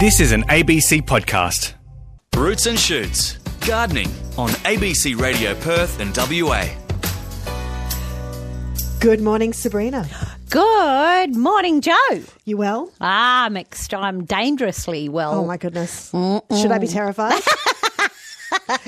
This is an ABC podcast. Roots and Shoots. Gardening on ABC Radio Perth and WA. Good morning, Sabrina. Good morning, Joe. You well? Ah, I'm, ex- I'm dangerously well. Oh my goodness. Should I be terrified?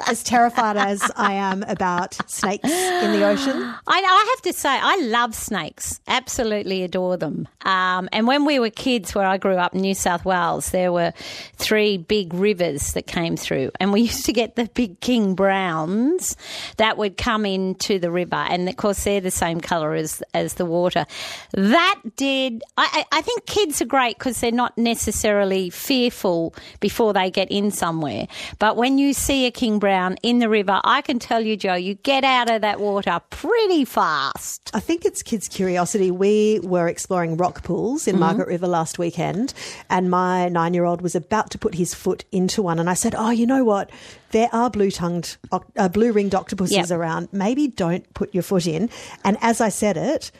as terrified as I am about snakes in the ocean. I, I have to say, I love snakes. Absolutely adore them. Um, and when we were kids, where I grew up in New South Wales, there were three big rivers that came through, and we used to get the big king browns that would come into the river, and of course they're the same colour as as the water. That did. I, I think kids are great because they're not necessarily fearful before they get in somewhere, but when you see a king brown in the river, I can tell you, Joe, you get out of that water pretty fast. I think it's kids' curiosity. We were exploring rock pools in Margaret River last weekend, and my nine year old was about to put his foot into one. And I said, Oh, you know what? There are blue tongued, uh, blue ringed octopuses Yep. around. Maybe don't put your foot in. And as I said it,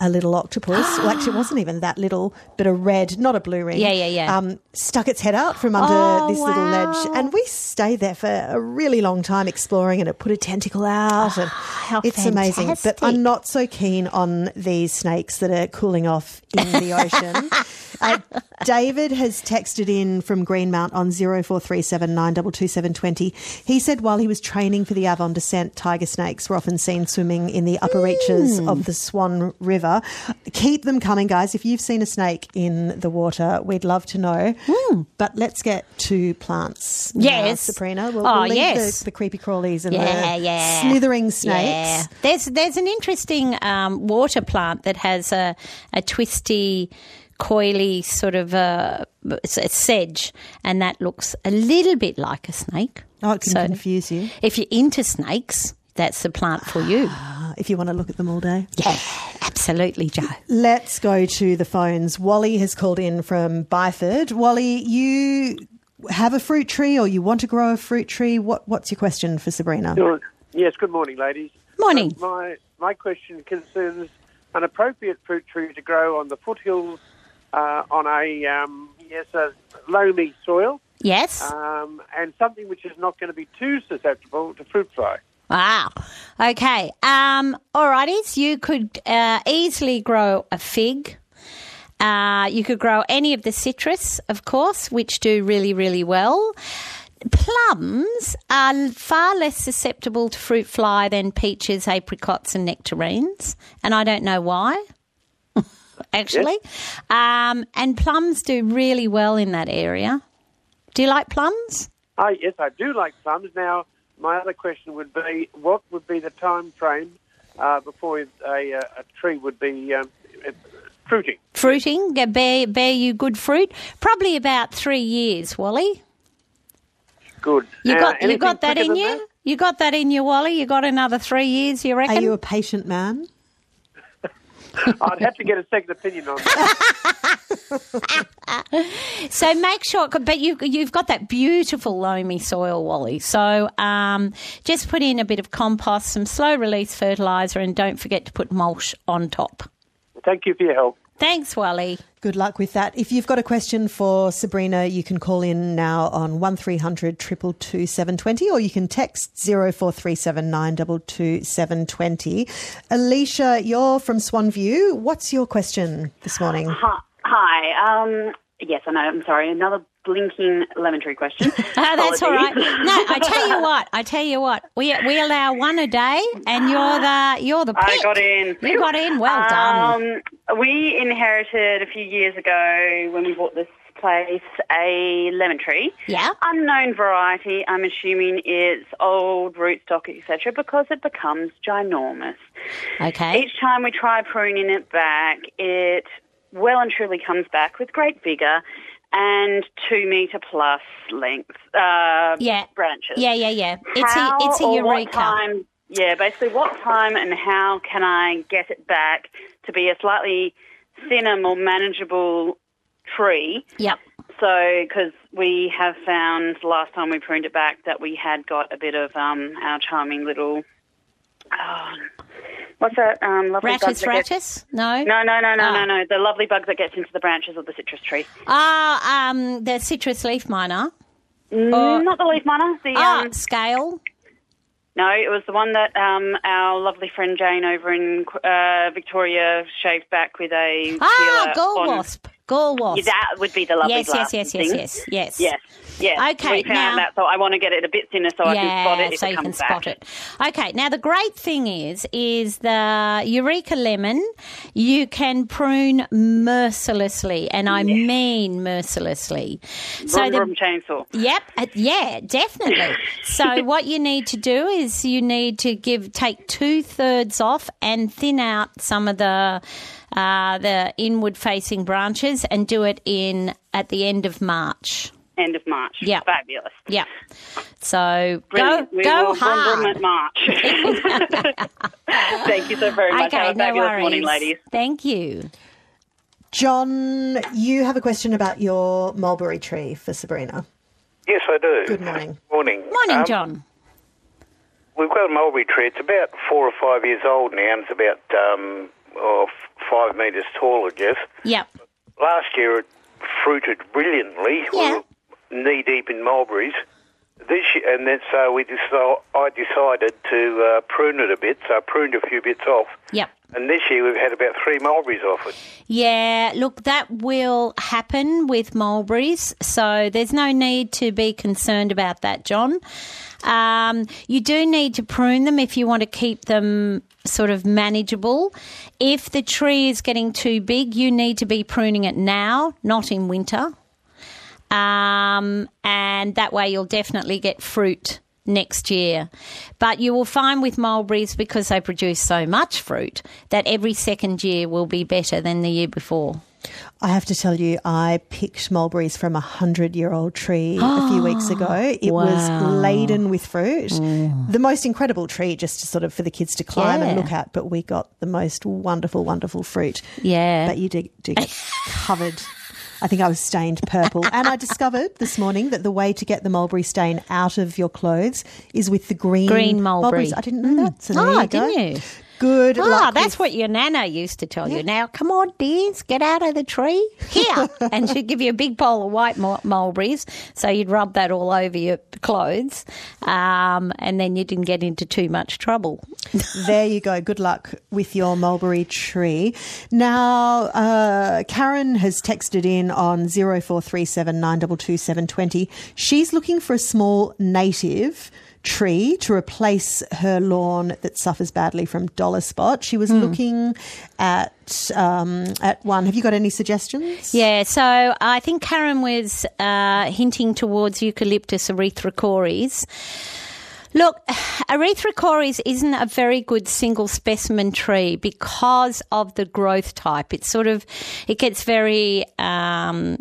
a little octopus, well, actually, it wasn't even that little, but a red, not a blue ring. Yeah, yeah, yeah. Um, stuck its head out from under Oh, this little ledge. And we stayed there for a really long time exploring, and it put a tentacle out. And how it's amazing. But. I'm not so keen on these snakes that are cooling off in the ocean. uh, David has texted in from Greenmount on 0437922720. He said while he was training for the Avon descent, tiger snakes were often seen swimming in the upper reaches Hmm. of the Swan River. Keep them coming, guys. If you've seen a snake in the water, we'd love to know. But let's get to plants. now. Yes. Sabrina. We'll, Oh, we'll leave yes. the, the creepy crawlies and Yeah, the yeah. slithering snakes. Yeah. There's there's an interesting um, water plant that has a a twisty, coily sort of uh, a sedge, and that looks a little bit like a snake. Oh, it can So confuse you If you're into snakes, that's the plant for you. uh, if you want to look at them all day. yeah, absolutely, Joe. Let's go to the phones. Wally has called in from Byford. Wally, you have a fruit tree or you want to grow a fruit tree. What, what's your question for Sabrina? Yes, good morning, ladies. Morning. Uh, my, my question concerns an appropriate fruit tree to grow on the foothills uh, on a, um, yes, a loamy soil Yes. um, and something which is not going to be too susceptible to fruit fly. Wow. Okay. Um, alrighties. You could uh, easily grow a fig. Uh, you could grow any of the citrus, of course, which do really, really well. Plums are far less susceptible to fruit fly than peaches, apricots, and nectarines, and I don't know why. Actually, um, and plums do really well in that area. Do you like plums? Ah, yes, I do like plums. Now, my other question would be what would be the time frame uh, before a, a, a tree would be um, fruiting? fruiting, uh, bear, bear you good fruit? Probably about three years, Wally. Good. You Uh, got you got that in you? that? You got that in you, Wally? You got another three years, you reckon? Are you a patient man? I'd have to get a second opinion on that. so make sure, but you you've got that beautiful loamy soil, Wally. So um, just put in a bit of compost, some slow release fertilizer, and don't forget to put mulch on top. Thank you for your help. Thanks, Wally. Good luck with that. If you've got a question for Sabrina, you can call in now on 1300 222 720 or you can text 0437 922 720. Alicia, you're from Swanview. What's your question this morning? Hi. Hi. Um, yes, I know. I'm sorry. Another blinking lemon tree question. Ah, that's all right. No, I tell you what. I tell you what. We we allow one a day, and you're the you're the. I pick. got in. You got in. Well done. Um, we inherited a few years ago when we bought this place a lemon tree. Yeah. Unknown variety. I'm assuming it's old rootstock, etc., because it becomes ginormous. Okay. Each time we try pruning it back, it well and truly comes back with great vigour and two metre plus length uh, Yeah. branches. Yeah, yeah, yeah. It's How a it's a eureka. time- yeah, basically, what time and how can I get it back to be a slightly thinner, more manageable tree? Yep. So, because we have found last time we pruned it back that we had got a bit of um, our charming little oh, What's that um, lovely bug Rattus gets- rattus? No. No, no, no, no, Ah. no, no. The lovely bug that gets into the branches of the citrus tree. Ah, um, the citrus leaf miner. Mm, Not the leaf miner. The Ah, um, scale. no, it was the one that um, our lovely friend Jane over in uh, Victoria shaved back with a Ah, on- wasp. Gall wasp. Yeah, that would be the lovely yes, yes, glass yes, yes, thing. yes, yes. Yes, yes. Okay, we found now- that, so I want to get it a bit thinner so I can spot it if so you can back. spot it. Okay, now the great thing is, is the Eureka lemon. You can prune mercilessly, and I mean mercilessly. So Vroom, the vroom chainsaw. Yep. uh, Yeah, definitely. so what you need to do is you need to give take two thirds off and thin out some of the uh, the inward facing branches and do it in at the end of March. End of March. Yeah. Fabulous. Yep. So Brilliant. go we go will vroom, vroom hard. at March. Thank you so very much. Okay, Have a no fabulous worries. morning, ladies. Thank you. John, you have a question about your mulberry tree for Sabrina. Yes, I do. Good morning. Morning. Morning, Um, John. We've got a mulberry tree. It's about four or five years old now, and it's about um, oh, f- five metres tall, I guess. Yep. Last year it fruited brilliantly. Yeah. We knee deep in mulberries. This year, and then so we decided, I decided to uh, prune it a bit. So I pruned a few bits off, Yep. and this year we've had about three mulberries off it. Yeah, look, that will happen with mulberries, so there's no need to be concerned about that, John. Um, you do need to prune them if you want to keep them sort of manageable. If the tree is getting too big, you need to be pruning it now, not in winter. Um, and that way you'll definitely get fruit next year. But you will find with mulberries, because they produce so much fruit, that every second year will be better than the year before. I have to tell you, I picked mulberries from a hundred year old tree a few weeks ago. It was laden with fruit. The most incredible tree just to sort of for the kids to climb and look at, but we got the most wonderful, wonderful fruit. Yeah. But you do, do get covered. I think I was stained purple. And I discovered this morning that the way to get the mulberry stain out of your clothes is with the green, Green mulberry. mulberries. I didn't know that. So there Ah, go. didn't you? Good Ah, luck. that's what your nana used to tell you. Now, come on, dears, get out of the tree. Here. and she'd give you a big bowl of white mul- mulberries. So you'd rub that all over your clothes. Um, and then you didn't get into too much trouble. There you go. Good luck with your mulberry tree. Now, uh, Karen has texted in on 0437 922 720. She's looking for a small native tree to replace her lawn that suffers badly from dollar spot. She was looking at um, at one. Have you got any suggestions? Yeah, so I think Karen was uh, hinting towards Eucalyptus erythrocorys. Look, erythrocorys isn't a very good single specimen tree because of the growth type. It's sort of, it gets very um,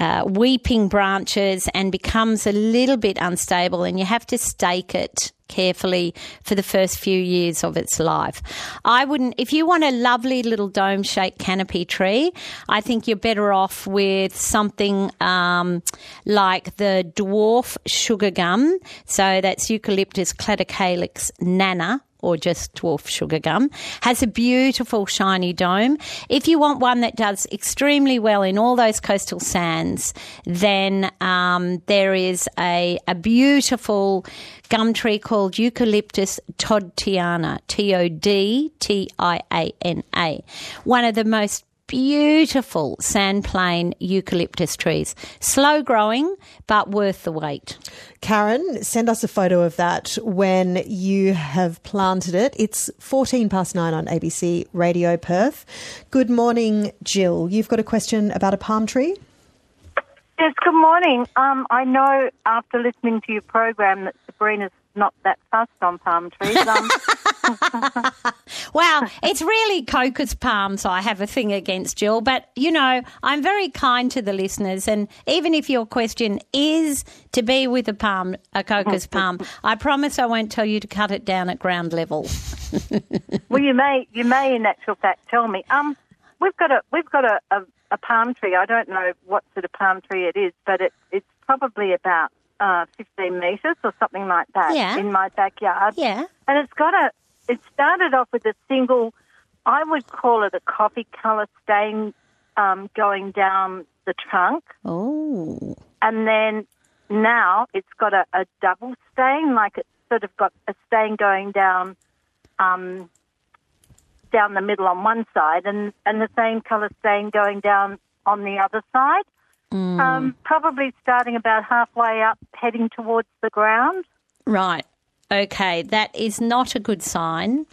uh, weeping branches and becomes a little bit unstable, and you have to stake it carefully for the first few years of its life. I wouldn't, if you want a lovely little dome shaped canopy tree, I think you're better off with something um, like the dwarf sugar gum. So that's Eucalyptus cladocalyx nana or just dwarf sugar gum, has a beautiful shiny dome. If you want one that does extremely well in all those coastal sands, then um, there is a, a beautiful gum tree called Eucalyptus todtiana, T O D T I A N A. One of the most beautiful sand sandplain eucalyptus trees. Slow growing, but worth the wait. Karen, send us a photo of that when you have planted it. It's 14 past nine on ABC Radio Perth. Good morning, Jill. You've got a question about a palm tree? Yes, good morning. Um, I know after listening to your program that Sabrina's not that fussed on palm trees. Um, Well, it's really cocos palms I have a thing against, Jill. But, you know, I'm very kind to the listeners. And even if your question is to be with a palm, a cocos palm, I promise I won't tell you to cut it down at ground level. well, you may, you may, in actual fact, tell me. Um, we've got a, we've got a, a, a palm tree. I don't know what sort of palm tree it is, but it, it's probably about uh, 15 metres or something like that Yeah. in my backyard. Yeah. And it's got a, it started off with a single, I would call it a coffee colour stain um, going down the trunk. Oh. And then now it's got a, a double stain, like it's sort of got a stain going down um, down the middle on one side and, and the same colour stain going down on the other side. Um, probably starting about halfway up, heading towards the ground. Right. Okay. That is not a good sign.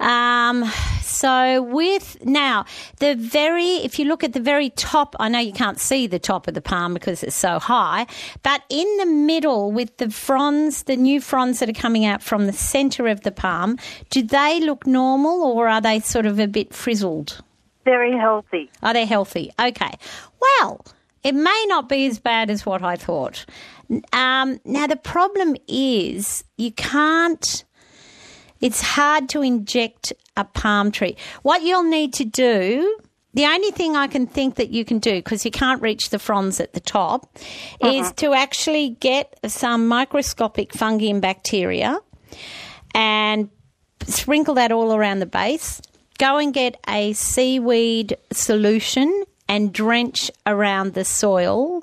Um, so with now the very, if you look at the very top, I know you can't see the top of the palm because it's so high, but in the middle with the fronds, the new fronds that are coming out from the center of the palm, do they look normal or are they sort of a bit frizzled? Very healthy. Are they healthy? Okay. Well, it may not be as bad as what I thought. Um, now, the problem is you can't, it's hard to inject a palm tree. What you'll need to do, the only thing I can think that you can do, because you can't reach the fronds at the top, is to actually get some microscopic fungi and bacteria and sprinkle that all around the base. Go and get a seaweed solution and drench around the soil.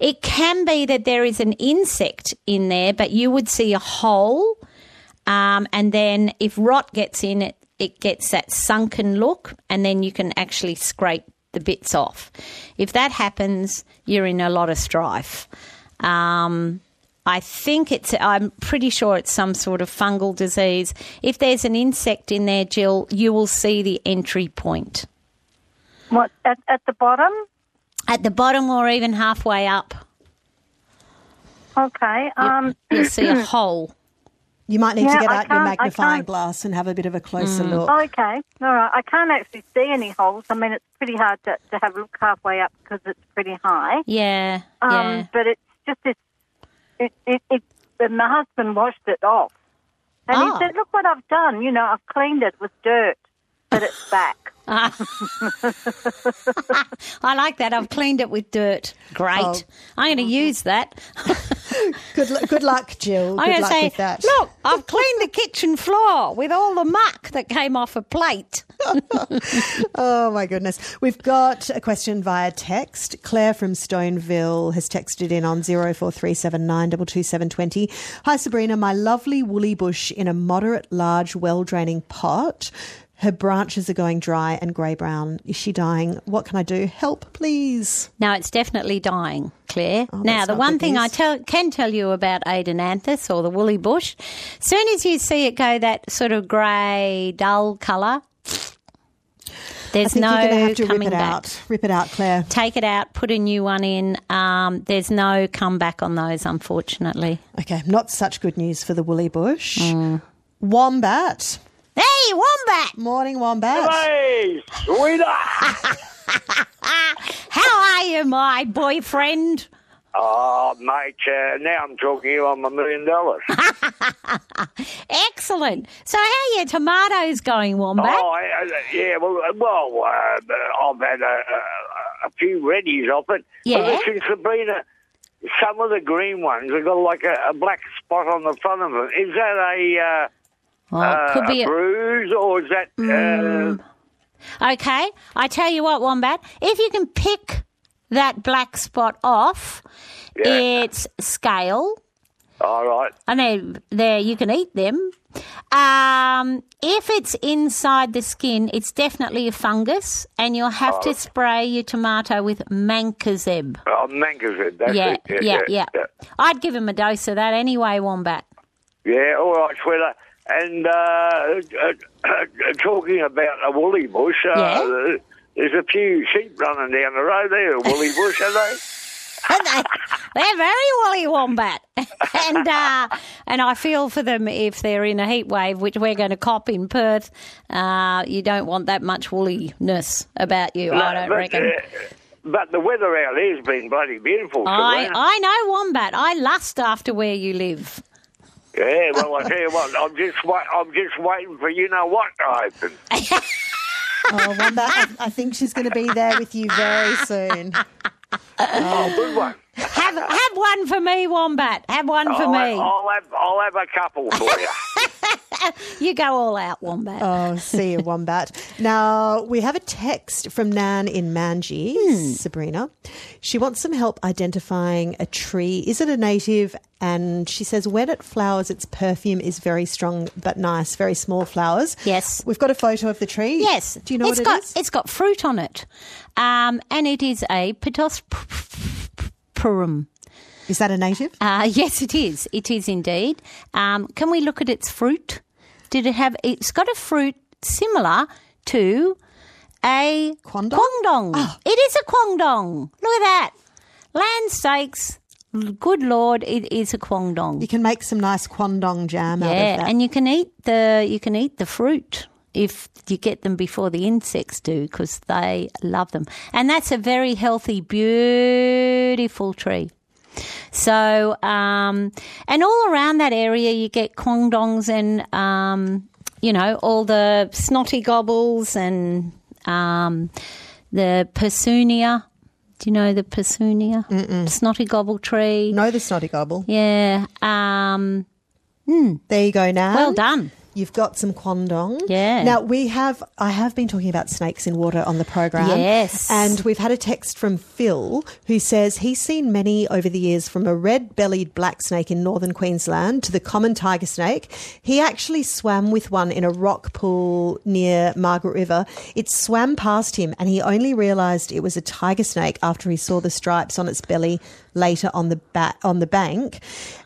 It can be that there is an insect in there, but you would see a hole. Um, and then if rot gets in it, it gets that sunken look, and then you can actually scrape the bits off. If that happens, you're in a lot of strife. Um, I think it's, I'm pretty sure it's some sort of fungal disease. If there's an insect in there, Jill, you will see the entry point What at, at the bottom? at the bottom or even halfway up. Okay. Um, You'll see a hole. You might need Yeah, to get out your magnifying glass and have a bit of a closer Mm. look. okay. All right. I can't actually see any holes. I mean, it's pretty hard to, to have a look halfway up because it's pretty high. Yeah, Um, yeah. But it's just this. It, it, it, and my husband washed it off, and Oh. he ah. said, "Look what I've done. You know, I've cleaned it with dirt, but it's back." I like that. I've cleaned it with dirt. Great. Oh. I'm going to use that. Good, good luck, Jill. I'm Good to luck say, with that. look, I've cleaned the kitchen floor with all the muck that came off a plate. Oh my goodness. We've got a question via text. Claire from Stoneville has texted in on 0437922720. Hi Sabrina, my lovely woolly bush in a moderate large well draining pot. Her branches are going dry and grey brown. Is she dying? What can I do? Help, please. Now it's definitely dying, Claire. Oh, now the one thing I tell, can tell you about Adenanthus or the woolly bush, soon as you see it go that sort of grey, dull colour, there's no you're going to have to rip coming it back. out. Rip it out, Claire. Take it out, put a new one in. Um, there's no comeback on those, unfortunately. Okay, not such good news for the woolly bush. Mm. Wombat. Hey, wombat! Morning, Wombat. Hey, sweetheart! How are you, my boyfriend? oh, mate, uh, now I'm talking to you on my million dollars. Excellent. So, how are your tomatoes going, wombat? Oh, I, I- yeah, well, uh, well uh, I've had a, a, a few reddies off it. Yeah. But listen, Sabrina, some of the green ones have got like a, a black spot on the front of them. Is that a, uh, Well, uh, could be a a, bruise or is that... Uh, Okay, I tell you what, Wombat, if you can pick that black spot off, Yeah. it's scale, all right. and they there you can eat them. Um, if it's inside the skin, it's definitely a fungus, and you'll have to spray your tomato with mancozeb. Oh, Mancozeb, that's Yeah, it. yeah, yeah, I'd give him a dose of that anyway, Wombat. Yeah, all right, sweetheart. And uh, uh, uh, talking about a woolly bush, uh, Yeah. there's a few sheep running down the road there, a woolly bush, are they? And they, they're very woolly wombat, and uh, and I feel for them if they're in a heat wave, which we're going to cop in Perth. Uh, you don't want that much woolliness about you, I don't but, reckon. uh, but the weather out there's been bloody beautiful, I I know wombat. I lust after where you live. Yeah, well, I tell you what, I'm just wait, I'm just waiting for you know what to open. Oh, Wombat, I, I think she's going to be there with you very soon. Oh, good one. Have have one for me, wombat. Have one for I'll, me. I'll have I'll have a couple for you. you go all out, wombat. Oh, see you, Wombat. Now, we have a text from Nan in Manji, Hmm. Sabrina. She wants some help identifying a tree. Is it a native? And she says, when it flowers, its perfume is very strong but nice, very small flowers. Yes. We've got a photo of the tree. Yes. Do you know it's what it got, is? It's got fruit on it. Um, and it is a Pittosporum. Is that a native? Uh, yes, it is. It is indeed. Um, can we look at its fruit? Did it have? It's got a fruit similar to a Quandong? Quandong. Oh. It is a Quandong. Look at that. Land steaks. Good lord, it is a Quandong. You can make some nice Quandong jam out of Yeah, that. and you can eat the you can eat the fruit if you get them before the insects do because they love them. And that's a very healthy, beautiful tree. So, um, and all around that area, you get quandongs and, um, you know, all the snotty gobbles and um, the persoonia. Do you know the persoonia? Snotty gobble tree. know the snotty gobble. Yeah. Um, There you go now. well done. You've got some Quandong. Yeah. Now we have I have been talking about snakes in water on the program. Yes. And we've had a text from Phil who says he's seen many over the years from a red-bellied black snake in northern Queensland to the common tiger snake. He actually swam with one in a rock pool near Margaret River. It swam past him and he only realized it was a tiger snake after he saw the stripes on its belly later on the ba- on the bank.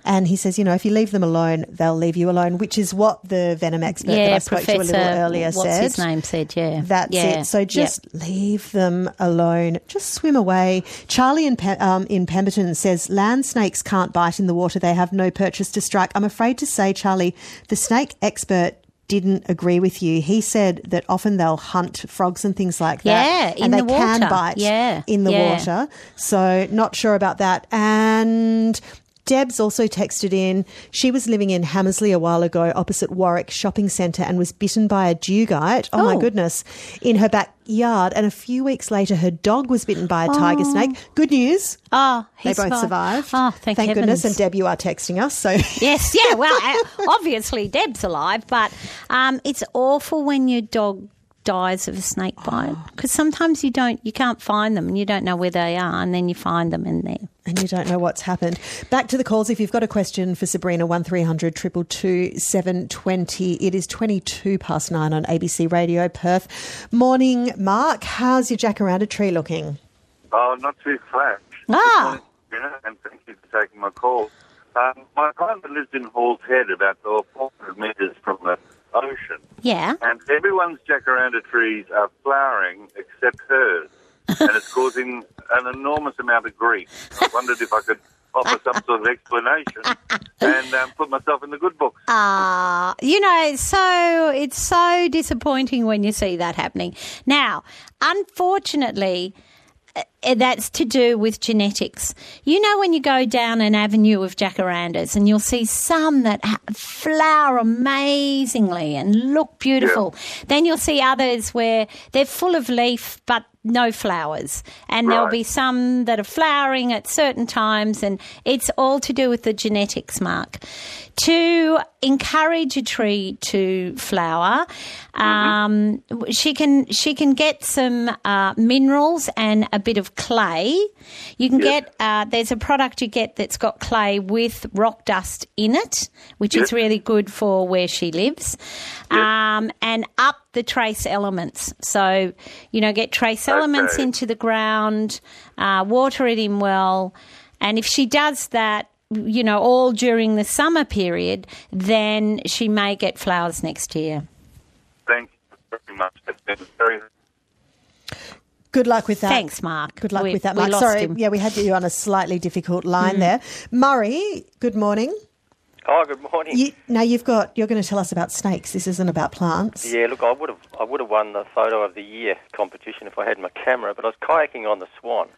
And he says, you know, if you leave them alone, they'll leave you alone, which is what the venom expert that I spoke Professor. to a little earlier what's said. his name said? Yeah, That's yeah. it. So Yep. just leave them alone. Just swim away. Charlie in, um, in Pemberton says land snakes can't bite in the water. They have no purchase to strike. I'm afraid to say, Charlie, the snake expert didn't agree with you. He said that often they'll hunt frogs and things like that. Yeah, and in they the can water. bite Yeah, in the yeah. water. So not sure about that. And Deb's also texted in. She was living in Hamersley a while ago, opposite Warwick Shopping Centre, and was bitten by a dugite. Oh, my Oh. goodness! In her backyard, and a few weeks later, her dog was bitten by a tiger snake. Good news. Oh, They both fine. survived. Oh, thank, goodness. And Deb, you are texting us, so Yes, yeah. Well, obviously Deb's alive, but um, it's awful when your dog dies of a snake bite because sometimes you don't, you can't find them and you don't know where they are, and then you find them in there. And you don't know what's happened. Back to the calls. If you've got a question for Sabrina, one 222 720 It is 22 past nine on ABC Radio Perth. Morning, Mark. How's your jacaranda tree looking? Oh, not too flat. Ah. You and thank you for taking my call. Um, my partner lives in Halls Head, about oh, 400 metres from the ocean, Yeah. and everyone's jacaranda trees are flowering except hers, and it's causing an enormous amount of grief. I wondered if I could offer some sort of explanation and um, put myself in the good books. Ah, you know, it's so it's so disappointing when you see that happening. Now, unfortunately, uh, that's to do with genetics. You know, when you go down an avenue of jacarandas and you'll see some that flower amazingly and look beautiful, then you'll see others where they're full of leaf but no flowers. And there'll be some that are flowering at certain times, and it's all to do with the genetics, Mark. To encourage a tree to flower, um, she can she can get some uh, minerals and a bit of clay. You can get uh, there's a product you get that's got clay with rock dust in it, which is really good for where she lives, um, and up the trace elements. So you know, get trace elements Okay. into the ground, uh, water it in well, and if she does that. You know, all during the summer period, then she may get flowers next year. Thank you very much. It's been very Good luck with that. Thanks, Mark. Good luck We- with that, we Mark. lost Sorry, him. Mm. yeah, we had you on a slightly difficult line there. Murray, good morning. Oh, good morning. You, now you've got you're going to tell us about snakes. This isn't about plants. Yeah, look, I would have I would have won the photo of the year competition if I had my camera, but I was kayaking on the Swan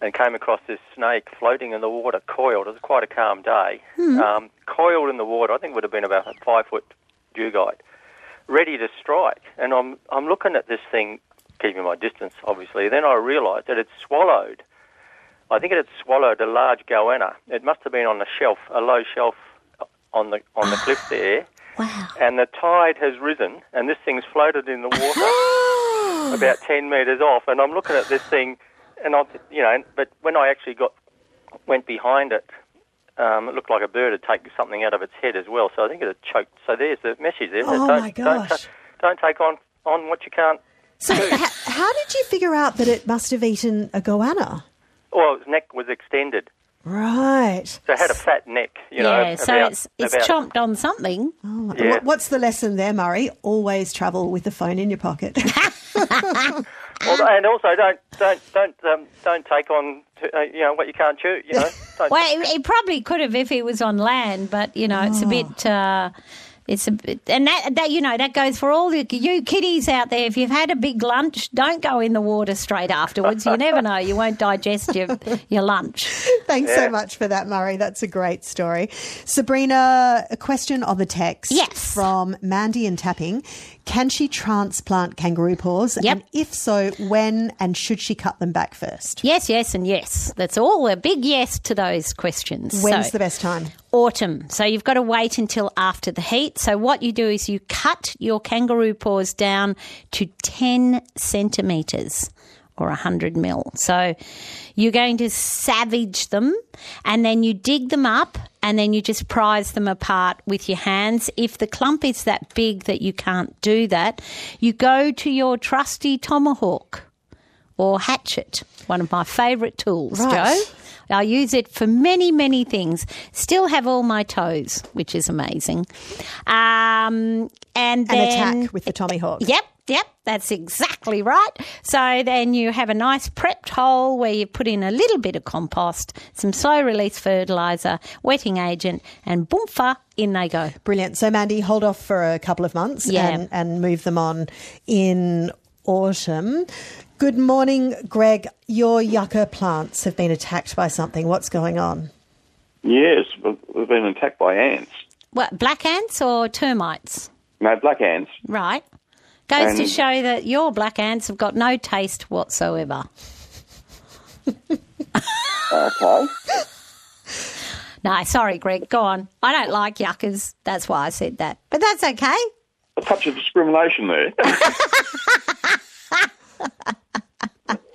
and came across this snake floating in the water, coiled. It was quite a calm day. Um, coiled in the water, I think it would have been about a five foot dugite, ready to strike. And I'm I'm looking at this thing, keeping my distance, obviously. Then I realised that it swallowed. I think it had swallowed a large goanna. It must have been on a shelf, a low shelf on the on the cliff there. Wow. and the tide has risen, and this thing's floated in the water about ten metres off, and I'm looking at this thing, and I, you know, but when I actually got went behind it, um, it looked like a bird had taken something out of its head as well. So I think it had choked. So there's the message there. Oh, don't, my Don't, gosh. ta- don't take on on what you can't. So, h- how did you figure out that it must have eaten a goanna? Well, its neck was extended, Right. so it had a fat neck. You know, yeah, so about- it's it's about- chomped on something. Oh, Yeah. What's the lesson there, Murray? Always travel with the phone in your pocket. Well, and also don't don't don't um, don't take on uh, you know what you can't chew. You know, don't, Well, it, it probably could have if he was on land, but you know, it's a bit. Uh, it's a bit, and that, that you know that goes for all the, you kiddies out there. If you've had a big lunch, don't go in the water straight afterwards. You never know; you won't digest your your lunch. Thanks Yeah. so much for that, Murray. That's a great story. Sabrina, a question on the text Yes. from Mandy and Tapping. Can she transplant kangaroo paws? Yep. And if so, when and should she cut them back first? Yes, yes, and yes. That's all a big yes to those questions. When's So- the best time? autumn. So you've got to wait until after the heat. So what you do is you cut your kangaroo paws down to 10 centimetres or 100 mil. So you're going to savage them and then you dig them up and then you just prise them apart with your hands. If the clump is that big that you can't do that, you go to your trusty tomahawk or hatchet, one of my favourite tools, Right. Joe. I use it for many, many things. Still have all my toes, which is amazing. Um, and An then attack with the Tommy Hawk. Yep, yep, that's exactly right. So then you have a nice prepped hole where you put in a little bit of compost, some slow release fertilizer, wetting agent, and boomfa, in they go. Brilliant. So, Mandy, hold off for a couple of months Yeah. and, and move them on in autumn. Good morning, Greg. Your yucca plants have been attacked by something. What's going on? Yes, we've we've been attacked by ants. What, black ants or termites? No, black ants. Right. Goes to show that your black ants have got no taste whatsoever. Okay. No, sorry, Greg. Go on. I don't like yuccas. That's why I said that. But that's okay. A touch of discrimination there.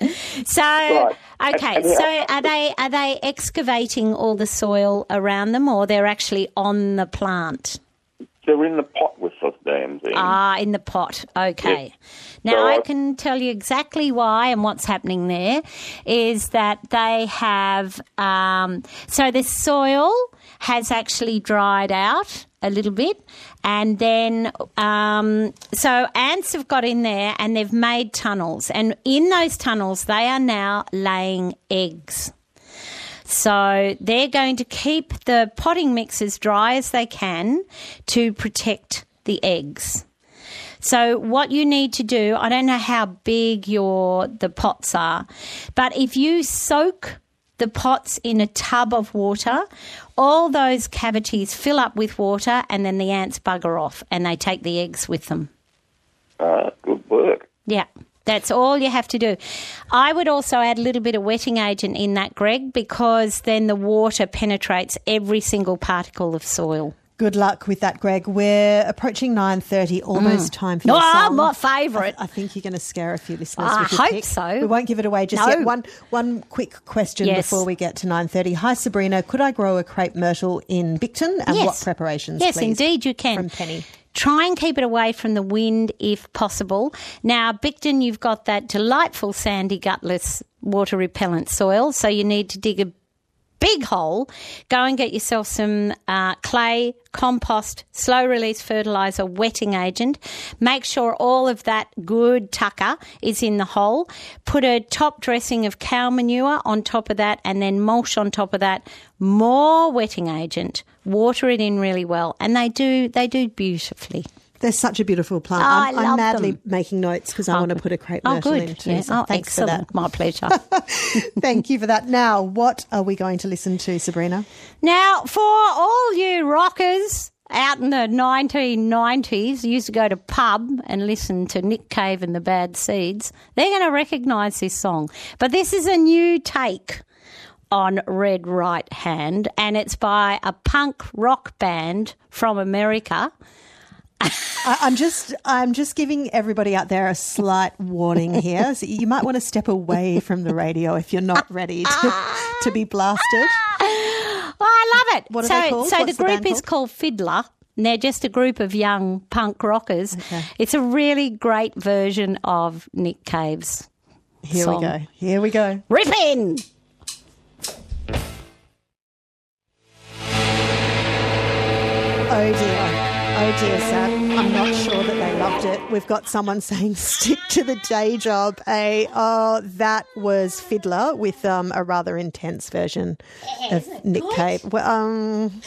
So, Right. okay. And- and- So, are they are they excavating all the soil around them, or they're actually on the plant? They're in the pot with the damn thing. Ah, in the pot. Okay. Now So I I- can tell you exactly why and what's happening there is that they have um, so the soil has actually dried out a little bit, and then um, so ants have got in there and they've made tunnels, and in those tunnels they are now laying eggs. So they're going to keep the potting mix as dry as they can to protect the eggs. So what you need to do, I don't know how big your the pots are, but if you soak the pots in a tub of water, all those cavities fill up with water and then the ants bugger off and they take the eggs with them. Uh, good work. Yeah. That's all you have to do. I would also add a little bit of wetting agent in that, Greg, because then the water penetrates every single particle of soil. Good luck with that, Greg. We're approaching nine thirty, almost mm. time for your Oh, song. my favourite. I, I think you're going to scare a few listeners. I hope pick. so. We won't give it away just No. yet. One one quick question Yes. before we get to nine thirty. Hi, Sabrina. Could I grow a crepe myrtle in Bicton? And Yes. what preparations? Yes, please? indeed you can. From Penny. Try and keep it away from the wind if possible. Now, Bicton, you've got that delightful sandy, gutless, water repellent soil, so you need to dig a big hole. Go and get yourself some uh, clay, compost, slow release fertilizer, wetting agent. Make sure all of that good tucker is in the hole. Put a top dressing of cow manure on top of that and then mulch on top of that. More wetting agent. Water it in really well. And they do, they do beautifully. They're such a beautiful plant. Oh, I'm, I'm madly them. making notes because I oh, want to put a crepe Oh, myrtle in too. Yeah. So oh, thanks for that. My pleasure. Thank you for that. Now, what are we going to listen to, Sabrina? Now, for all you rockers out in the 1990s, used to go to pub and listen to Nick Cave and the Bad Seeds, they're going to recognise this song. But this is a new take on Red Right Hand, and it's by a punk rock band from America I, I'm just I'm just giving everybody out there a slight warning here. So you might want to step away from the radio if you're not ready to, to be blasted. Well, I love it. What are so, they called? so What's the the group band is called FIDLAR. And they're just a group of young punk rockers. Okay. It's a really great version of Nick Cave's. Here song. we go. Here we go. Rip in! Oh dear. Oh dear, Sat. I'm not sure that they loved it. We've got someone saying stick to the day job. A oh, that was FIDLAR with um, a rather intense version of Nick Cave. Well, um,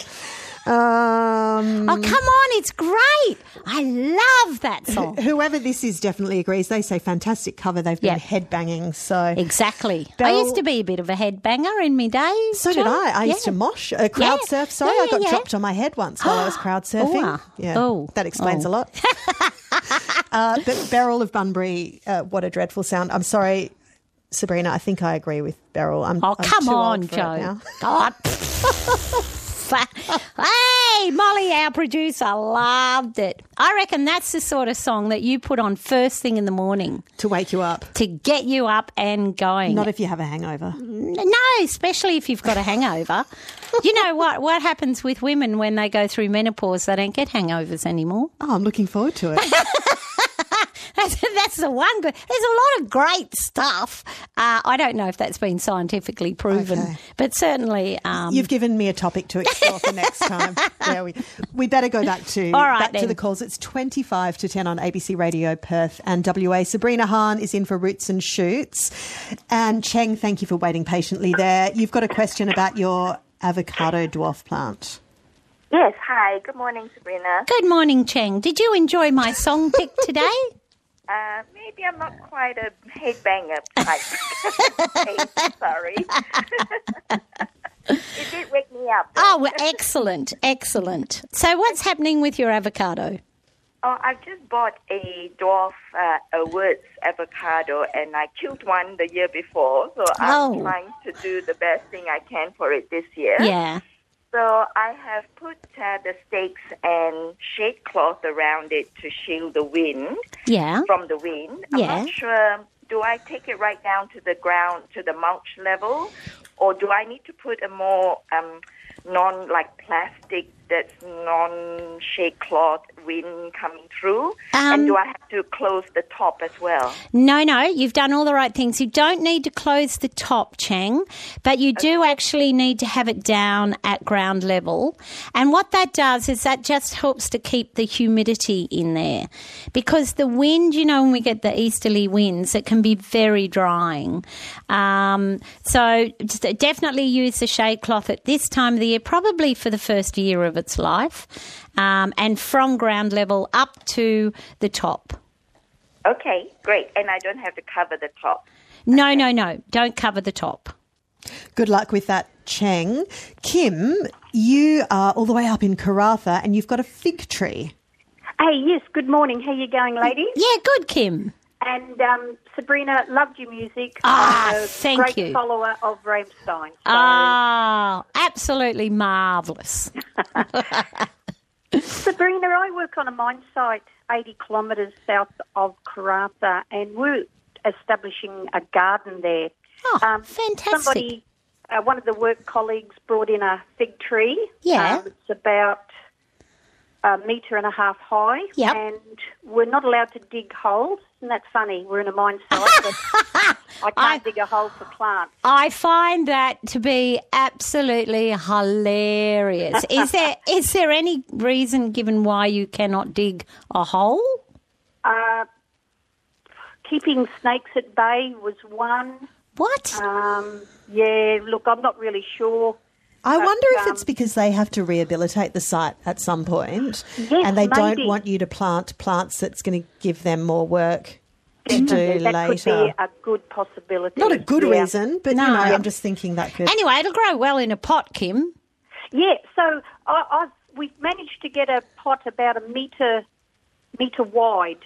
um, Oh, come on, it's great. I love that song. Whoever this is definitely agrees. They say fantastic cover. They've been Yeah. headbanging. So Exactly. I used to be a bit of a headbanger in my days. So did. I. I used to mosh, uh, crowd Yeah. surf. Sorry, Yeah, I got yeah. dropped on my head once while I was crowd surfing. Oh. Yeah, Oh. that explains Oh. a lot. uh, but Beryl of Bunbury, uh, what a dreadful sound. I'm sorry, Sabrina. I think I agree with Beryl. I'm, Oh, I'm come on, Joe. God. hey, Molly, our producer, loved it. I reckon that's the sort of song that you put on first thing in the morning To wake you up. to get you up and going. Not if you have a hangover. No, especially if you've got a hangover. you know what? What happens with women when they go through menopause? They don't get hangovers anymore. Oh, I'm looking forward to it. That's, that's the one good. There's a lot of great stuff. Uh, I don't know if that's been scientifically proven, Okay. but certainly. Um, You've given me a topic to explore for next time. There we, we better go back to All right, back to the calls. It's twenty five to ten on ABC Radio Perth and WA. Sabrina Hahn is in for Roots and Shoots, and Cheng, thank you for waiting patiently there. You've got a question about your avocado dwarf plant. Yes, hi. Good morning, Sabrina. Good morning, Cheng. Did you enjoy my song pick today? Uh, maybe I'm not quite a headbanger type. Sorry. it did wake me up. Oh, well, excellent, excellent. So, what's happening with your avocado? Oh, I've just bought a dwarf uh, a Wurtz avocado, and I killed one the year before. So I'm Oh. trying to do the best thing I can for it this year. Yeah. So I have put uh, the stakes and shade cloth around it to shield the wind Yeah. from the wind. I'm Yeah. not sure. Do I take it right down to the ground to the mulch level, or do I need to put a more um, non like plastic that's non shade cloth wind coming through? Um, and do I have to close the top as well? No, no, you've done all the right things. You don't need to close the top, Chang, but you do actually need to have it down at ground level. And what that does is that just helps to keep the humidity in there. Because the wind, you know, when we get the easterly winds, it can be very drying. Um, so just definitely use the shade cloth at this time of the year, probably for the first year of its life, um, and from ground level up to the top. Okay, great. And I don't have to cover the top. No, no, no. Don't cover the top. Good luck with that, Cheng. Kim, you are all the way up in Karratha, and you've got a fig tree. Hey, yes, good morning. How you going, ladies? Yeah, good, Kim. And um, Sabrina, loved your music. Ah, I'm a thank great you. follower of Rammstein. So, Ah, absolutely marvellous. Sabrina, I work on a mine site 80 kilometres south of Karratha, and we're establishing a garden there. Oh, um, fantastic. Somebody, uh, one of the work colleagues brought in a fig tree. Yeah. Um, it's about a metre and a half high. Yep. And we're not allowed to dig holes. Isn't that funny? We're in a mine site, but I can't dig a hole for plants. I find that to be absolutely hilarious. Is there is there any reason given why you cannot dig a hole? Uh, keeping snakes at bay was one. What? Um, yeah, look, I'm not really sure. I But, wonder if um, it's because they have to rehabilitate the site at some point, Yes, and they don't want you to plant plants that's going to give them more work to Definitely, do that later. could be a good possibility. Not a good Yeah. reason, but No. you know, I'm just thinking that could. Anyway, it'll grow well in a pot, Kim. Yeah, so I, I've, we've managed to get a pot about a metre metre wide.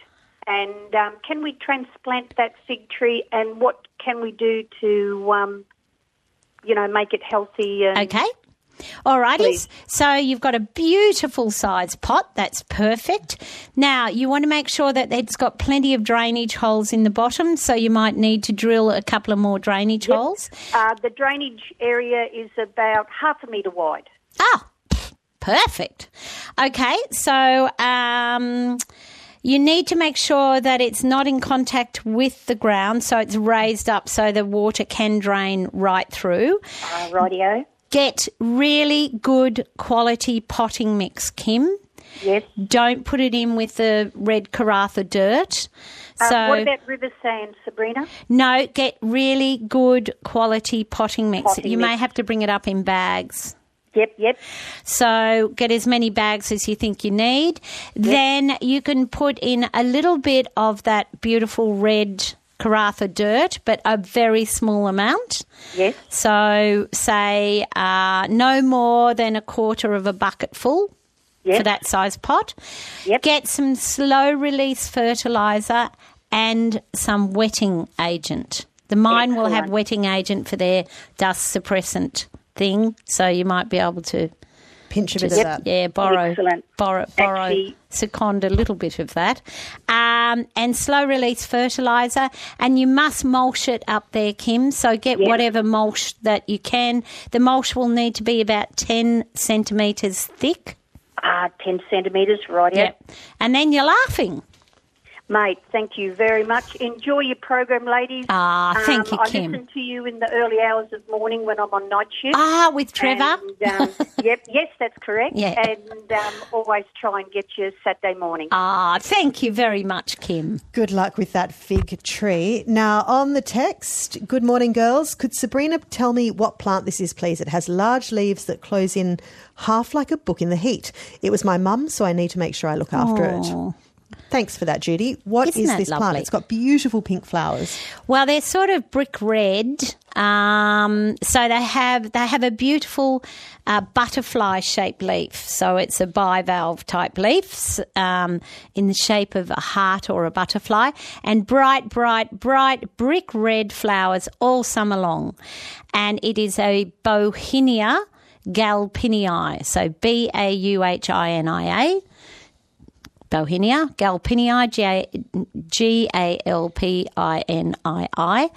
And um, can we transplant that fig tree? And what can we do to, um, you know, make it healthy? And, Okay. Alrighty. So you've got a beautiful size pot. That's perfect. Now you want to make sure that it's got plenty of drainage holes in the bottom. So you might need to drill a couple of more drainage holes. Uh, the drainage area is about half a metre wide. Ah, perfect. Okay, so um, you need to make sure that it's not in contact with the ground, so it's raised up so the water can drain right through. Uh, rightio. Get really good quality potting mix, Kim. Yes. Don't put it in with the red Karratha dirt. Uh, So what about river sand, Sabrina? no, get really good quality potting mix. Potting you may have to bring it up in bags. Yep, yep. So get as many bags as you think you need. Then you can put in a little bit of that beautiful red Karratha dirt, but a very small amount. Yes. So say uh, no more than a quarter of a bucket full Yes. for that size pot. Yep. Get some slow release fertilizer and some wetting agent. The mine will have wetting agent for their dust suppressant thing, so you might be able to Pinch a bit just, of that. yeah, borrow, Excellent. borrow, borrow, Actually- second a little bit of that, um, and slow release fertilizer. And you must mulch it up there, Kim. So get Yes. whatever mulch that you can. The mulch will need to be about ten centimeters thick. Ah, 10 centimetres, right? Yep. And then you're laughing. Mate, thank you very much. Enjoy your program, ladies. Ah, thank Um, you, I Kim. listen to you in the early hours of morning when I'm on night shift. Ah, with Trevor. And, um, yep, yes, that's correct. Yeah. And um, always try and get you Saturday morning. Ah, thank you very much, Kim. Good luck with that fig tree. Now, on the text, good morning, girls. Could Sabrina tell me what plant this is, please? It has large leaves that close in half like a book in the heat. It was my mum, so I need to make sure I look after Aw. it. Thanks for that, Judy. What is Isn't that this plant? It's got beautiful pink flowers. Well, they're sort of brick red. Um, so they have they have a beautiful uh, butterfly shaped leaf. So it's a bivalve type leaf um, in the shape of a heart or a butterfly, and bright, bright, bright brick red flowers all summer long. And it is a Bauhinia galpinii. So B A U H I N I A. Bauhinia, Galpinii, G A L P I N I I.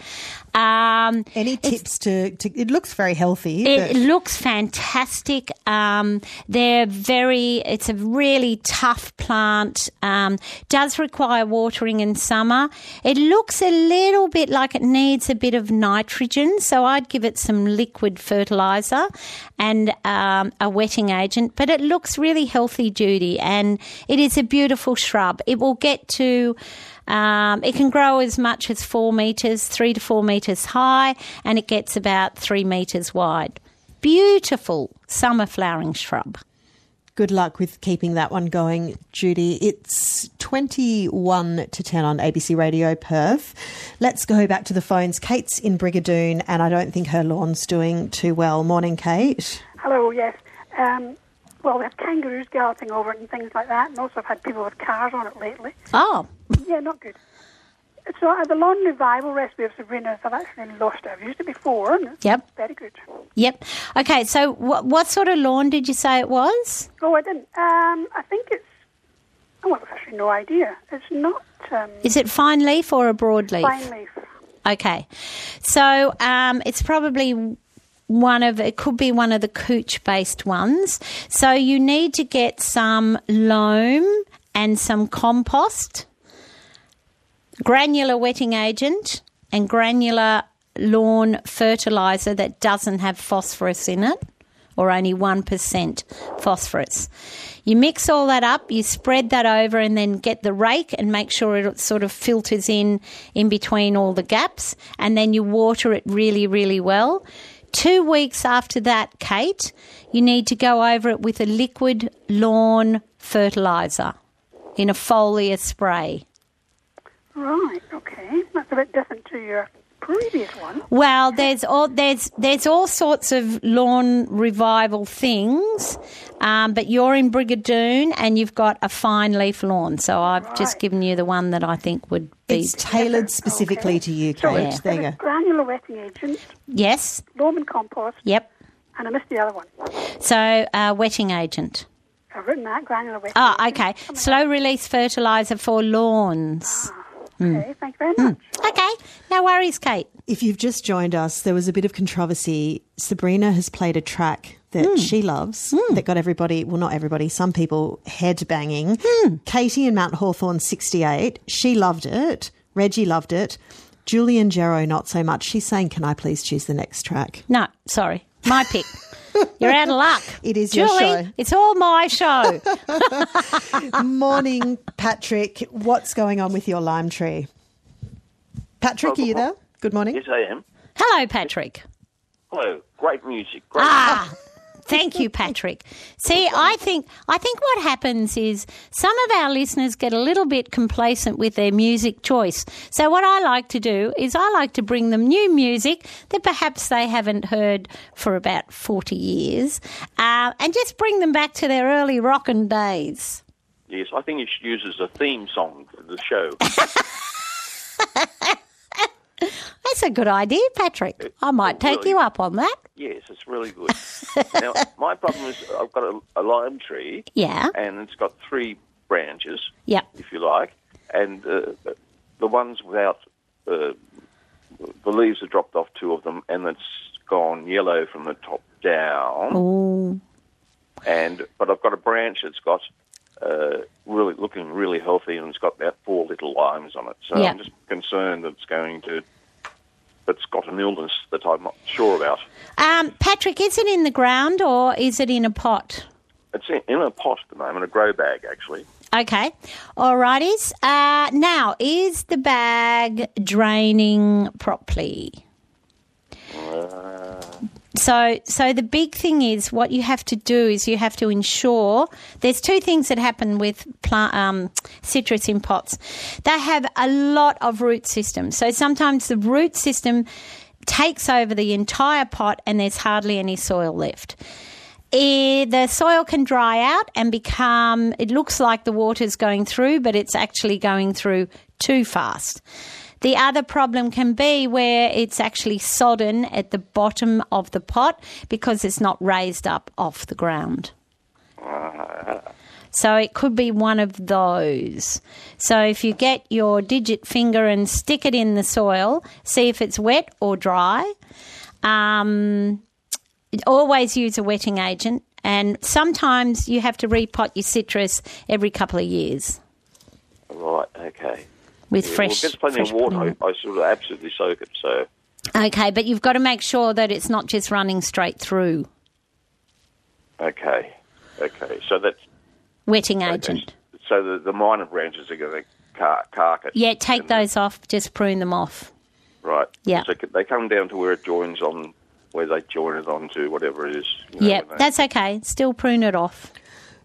Um, Any tips to, to? It looks very healthy. it looks fantastic. Um, they're very. It's a really tough plant. Um, does require watering in summer. It looks a little bit like it needs a bit of nitrogen, so I'd give it some liquid fertilizer and um, a wetting agent. But it looks really healthy, Judy, and it is a beautiful shrub. It will get to. Um, it can grow as much as four metres, three to four metres high, and it gets about three metres wide. Beautiful summer flowering shrub. Good luck with keeping that one going, Judy. It's 21 to 10 on ABC Radio Perth. Let's go back to the phones. Kate's in Brigadoon, and I don't think her lawn's doing too well. Morning, Kate. Hello, yes. Um, well, we have kangaroos galloping over it and things like that, and also I've had people with cars on it lately. Oh, Yeah, not good. So uh, the lawn revival recipe of Sabrina's, I've actually lost it. I've used it before, and it's Yep. very good. yep. Okay, so what, what sort of lawn did you say it was? Oh, I didn't. Um, I think it's. Oh, I've actually no idea. It's not um, Is it fine leaf or a broad leaf? fine leaf. Okay, so um, it's probably one of it could be one of the couch based ones. So you need to get some loam and some compost, granular wetting agent, and granular lawn fertilizer that doesn't have phosphorus in it or only 1% phosphorus. You mix all that up, you spread that over, and then get the rake and make sure it sort of filters in in between all the gaps, and then you water it really, really well. Two weeks after that, Kate, you need to go over it with a liquid lawn fertilizer in a foliar spray. Right, okay. That's a bit different to your previous one. Well, there's all there's there's all sorts of lawn revival things, um, but you're in Brigadoon and you've got a fine leaf lawn, so I've just given you the one that I think would be. It's tailored specifically to you, So Kate. There you go. granular wetting agent, yes. loam and compost, Yep. and I missed the other one. So, uh, wetting agent. I've written that, granular wet. Oh, okay. Slow release fertiliser for lawns. Hmm. Okay, thank you very much. Okay, no worries, Kate. If you've just joined us, there was a bit of controversy. Sabrina has played a track that Hmm. she loves that got everybody, well, not everybody, some people head banging. Hmm. Katie in Mount Hawthorn, 68, she loved it. Reggie loved it. Julian Jarrow, not so much. She's saying, Can I please choose the next track? No, sorry. My pick. You're out of luck. It is Julie, your show. it's all my show. Morning, Patrick. What's going on with your lime tree? Patrick, are you there? Good morning. Yes, I am. Hello, Patrick. Hello. Great music. Great Ah, thank you, Patrick. See, I think I think what happens is some of our listeners get a little bit complacent with their music choice. So what I like to do is I like to bring them new music that perhaps they haven't heard for about forty years, uh, and just bring them back to their early rockin' days. Yes, I think you should use as a theme song for the show. That's a good idea, Patrick. I might take really- you up on that. yes, it's really good. now, my problem is I've got a, a lime tree. Yeah. And it's got three branches, Yep. if you like, and uh, the ones without uh, the leaves have dropped off two of them, and it's gone yellow from the top down. Oh. And but I've got a branch that's got uh, really looking really healthy, and it's got about four little limes on it. So Yeah. I'm just concerned that it's going to. That's got an illness that I'm not sure about. Um, Patrick, is it in the ground or is it in a pot? It's in, in a pot at the moment, a grow bag actually. Okay. Alrighties. Uh, now, is the bag draining properly? Uh, So, so the big thing is what you have to do is you have to ensure there's two things that happen with plant, um, citrus in pots. They have a lot of root systems. So sometimes the root system takes over the entire pot and there's hardly any soil left. Eh, the soil can dry out and become, it looks like the water's going through, but it's actually going through too fast. The other problem can be where it's actually sodden at the bottom of the pot because it's not raised up off the ground. So it could be one of those. So if you get your digit finger and stick it in the soil, see if it's wet or dry. Um, always use a wetting agent, and sometimes you have to repot your citrus every couple of years right, okay. With Yeah, fresh. Well, it gets plenty fresh of water. I, I sort of absolutely soak it. So Okay, but you've got to make sure that it's not just running straight through. okay, okay. So that's Wetting agent. so the, the minor branches are going to car- cark it. Yeah, take those off. Just prune them off. Right. Yeah. So they come down to where it joins on, where they join it onto whatever it is. you know, Yep, that's okay. Still prune it off.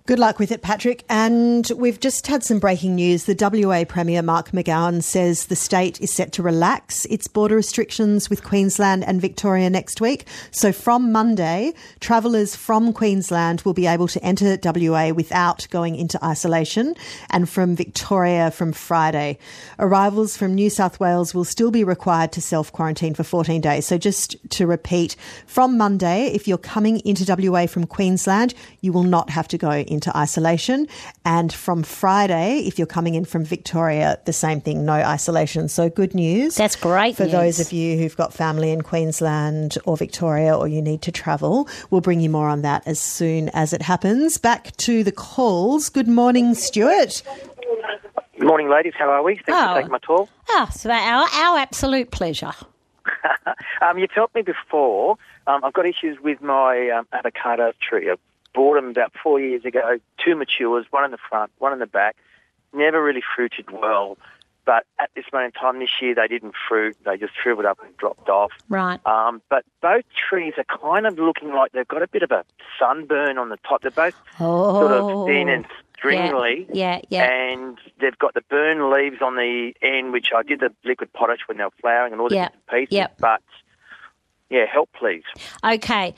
Good luck with it, Patrick. And we've just had some breaking news. The WA Premier Mark McGowan says the state is set to relax its border restrictions with Queensland and Victoria next week. So from Monday, travellers from Queensland will be able to enter WA without going into isolation, and from Victoria from Friday. Arrivals from New South Wales will still be required to self quarantine for 14 days. So just to repeat, from Monday, if you're coming into WA from Queensland, you will not have to go into isolation. And from Friday, if you're coming in from Victoria, the same thing, no isolation. So good news. That's great For news. those of you who've got family in Queensland or Victoria or you need to travel, we'll bring you more on that as soon as it happens. Back to the calls. Good morning, Stuart. Good morning, ladies. How are we? Thanks Oh. for taking my call. Ah, so our, our absolute pleasure. Um, you've helped me before. Um, I've got issues with my um, avocado tree. I bought them about four years ago. Two matures, one in the front, one in the back. Never really fruited well. But at this moment in time this year, they didn't fruit. They just shriveled up and dropped off. Right. Um, but both trees are kind of looking like they've got a bit of a sunburn on the top. They're both sort Oh. of thin and stringly. Yeah, yeah. And they've got the burn leaves on the end, which I did the liquid potash when they were flowering and all the Yeah, pieces. yep. But yeah, help please. Okay.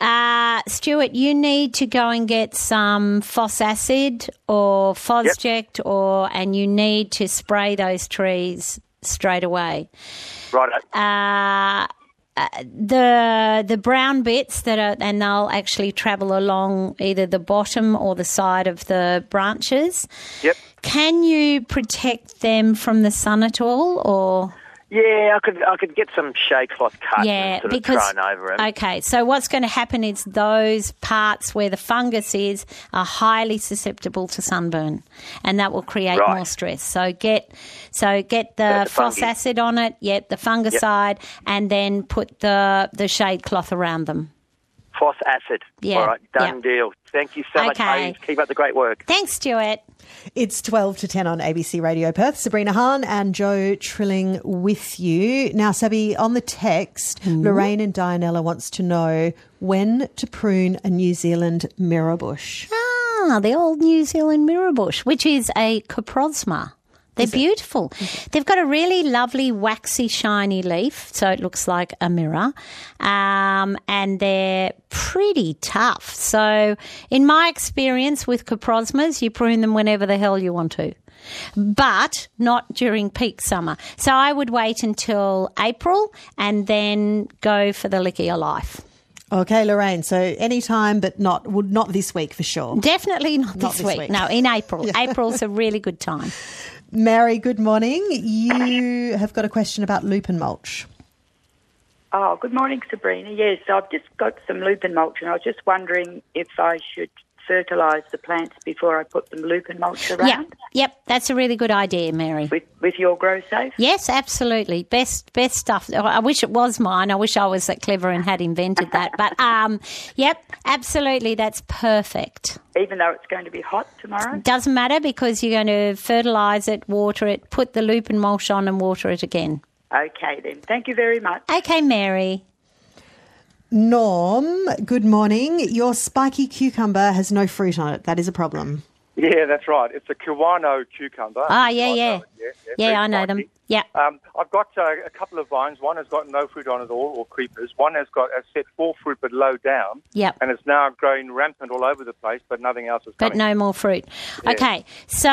Uh, Stuart, you need to go and get some phos acid or Fosject or and you need to spray those trees straight away. Right. Uh, uh, the the brown bits that are, and they'll actually travel along either the bottom or the side of the branches. Yep. Can you protect them from the sun at all, or? Yeah, I could I could get some shade cloth cut Yeah, and sort because of thrown over 'em. okay. So what's going to happen is those parts where the fungus is are highly susceptible to sunburn, and that will create Right. more stress. So get so get the, the phos acid on it, yep, the fungicide, and then put the the shade cloth around them. Phos acid. Yeah, All right, done yeah. deal. Thank you so much, Okay. Hayes. Keep up the great work. Thanks, Stuart. It's 12 to 10 on ABC Radio Perth. Sabrina Hahn and Joe Trilling with you. Now, Sabi, on the text, Mm-hmm. Lorraine and Dianella wants to know when to prune a New Zealand mirror bush. Ah, the old New Zealand mirror bush, which is a coprosma. They're beautiful. They've got a really lovely, waxy, shiny leaf, so it looks like a mirror. Um, and they're pretty tough. So, in my experience with coprosmas, you prune them whenever the hell you want to. But not during peak summer. So I would wait until April and then go for the lick of your life. Okay, Lorraine. So anytime, but not would not this week for sure. Definitely not, Not this, this week. week. No, in April. April's a really good time. Mary, good morning. You have got a question about lupin mulch. Oh, good morning, Sabrina. Yes, I've just got some lupin mulch, and I was just wondering if I should fertilise the plants before I put the lupin mulch around Yep, yep, that's a really good idea, Mary. with, with your grow safe. Yes, absolutely. Best best stuff. I wish it was mine. I wish I was that clever and had invented that. But um, yep, absolutely, that's perfect. Even though it's going to be hot tomorrow. Doesn't matter because you're going to fertilise it, water it, put the lupin mulch on, and water it again. Okay, then. Thank you very much. Okay, Mary. Norm, good morning. Your spiky cucumber has no fruit on it. That is a problem. Yeah, that's right. It's a Kiwano cucumber. Ah, yeah, yeah, yeah, yeah. very I know them. Yeah. Um, I've got uh, a couple of vines. One has got no fruit on it all, or creepers. One has got a set four fruit, but low down. Yep. And it's now growing rampant all over the place, but nothing else is but coming. no more fruit. Yeah. Okay, so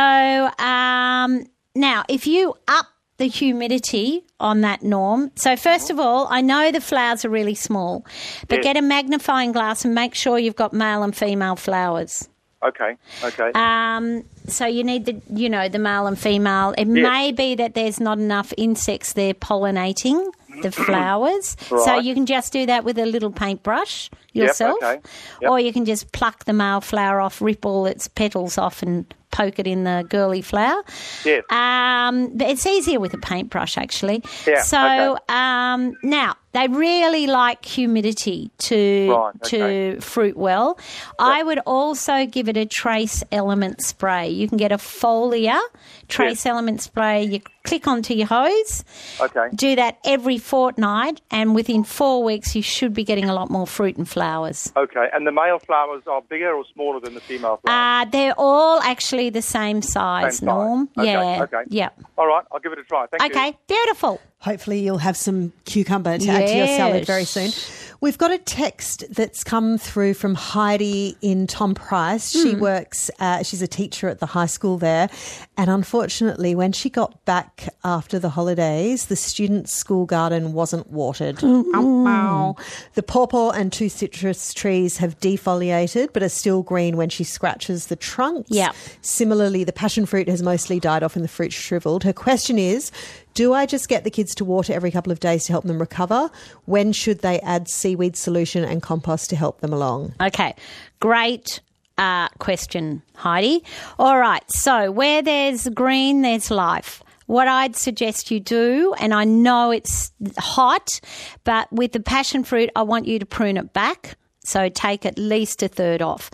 um, now if you up the humidity on that norm, so first of all, I know the flowers are really small, but Yes. get a magnifying glass and make sure you've got male and female flowers. Okay, okay. Um, so you need the, you know, the male and female. It Yes. may be that there's not enough insects there pollinating the flowers, so you can just do that with a little paintbrush Yep, yourself, okay. Yep. or you can just pluck the male flower off, rip all its petals off, and poke it in the girly flower. Yes. Um, but it's easier with a paintbrush, actually. Yeah, So okay. um, now they really like humidity to Right, to fruit well. I would also give it a trace element spray. You can get a foliar trace element spray. You click onto your hose. Okay. Do that every fortnight, and within four weeks, you should be getting a lot more fruit and flowers. Okay, and the male flowers are bigger or smaller than the female flowers? Uh, they're all actually the same size, Same size. Norm. Okay, yeah. okay. Yeah. All right, I'll give it a try. Thank you. Okay, beautiful. Hopefully, you'll have some cucumber to add to your salad very soon. We've got a text that's come through from Heidi in Tom Price. She Hmm. works, uh, she's a teacher at the high school there. And unfortunately, when she got back after the holidays, the students' school garden wasn't watered. Mm, Ow, ow. The pawpaw and two citrus trees have defoliated but are still green when she scratches the trunks. Yeah. Similarly, the passion fruit has mostly died off and the fruit shriveled. Her question is Do I just get the kids to water every couple of days to help them recover? When should they add seaweed solution and compost to help them along? Okay, great uh, question, Heidi. All right, so where there's green, there's life. What I'd suggest you do, and I know it's hot, but with the passion fruit, I want you to prune it back. So take at least a third off.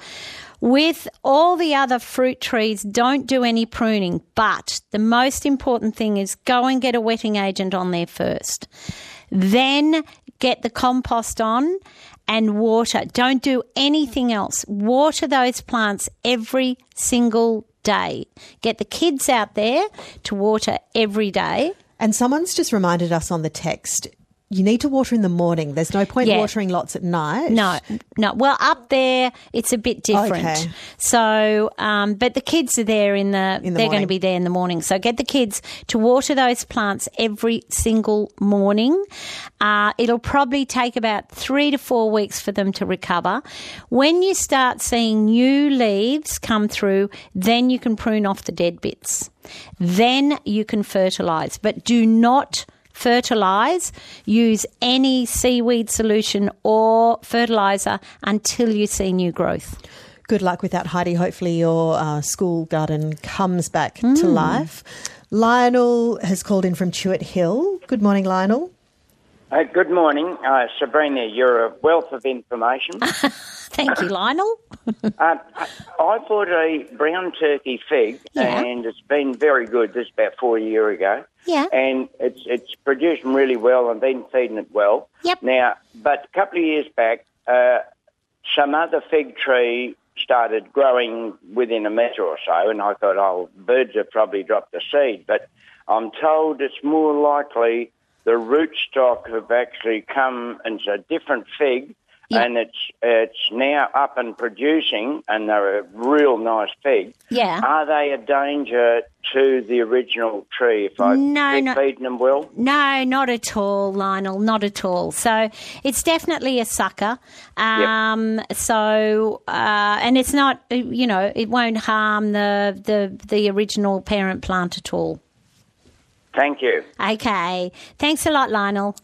With all the other fruit trees, don't do any pruning, but the most important thing is go and get a wetting agent on there first. Then get the compost on and water. Don't do anything else. Water those plants every single day. Get the kids out there to water every day. And someone's just reminded us on the text you need to water in the morning. There's no point Yeah. watering lots at night. No, no. Well, up there it's a bit different. Okay. So, um, but the kids are there in the. In the they're going to be there in the morning. So get the kids to water those plants every single morning. Uh, it'll probably take about three to four weeks for them to recover. When you start seeing new leaves come through, then you can prune off the dead bits. Then you can fertilise, but do not fertilise, use any seaweed solution or fertiliser until you see new growth. Good luck with that, Heidi. Hopefully, your uh, school garden comes back to Mm. life. Lionel has called in from Chewett Hill. Good morning, Lionel. Uh, good morning, uh, Sabrina. You're a wealth of information. Thank you, Lionel. uh, I bought a brown turkey fig, Yeah. and it's been very good. This is about four year ago. Yeah. And it's it's producing really well. I've been feeding it well. Yep. Now, but a couple of years back, uh, some other fig tree started growing within a metre or so, and I thought, oh, birds have probably dropped the seed. But I'm told it's more likely the rootstock have actually come into a different fig, and it's it's now up and producing, and they're a real nice fig. Yeah. Are they a danger to the original tree if I No, keep no. feeding them well? No, not at all, Lionel. Not at all. So it's definitely a sucker. Um, So uh, and it's not. You know, it won't harm the the the original parent plant at all. Thank you. Okay. Thanks a lot, Lionel.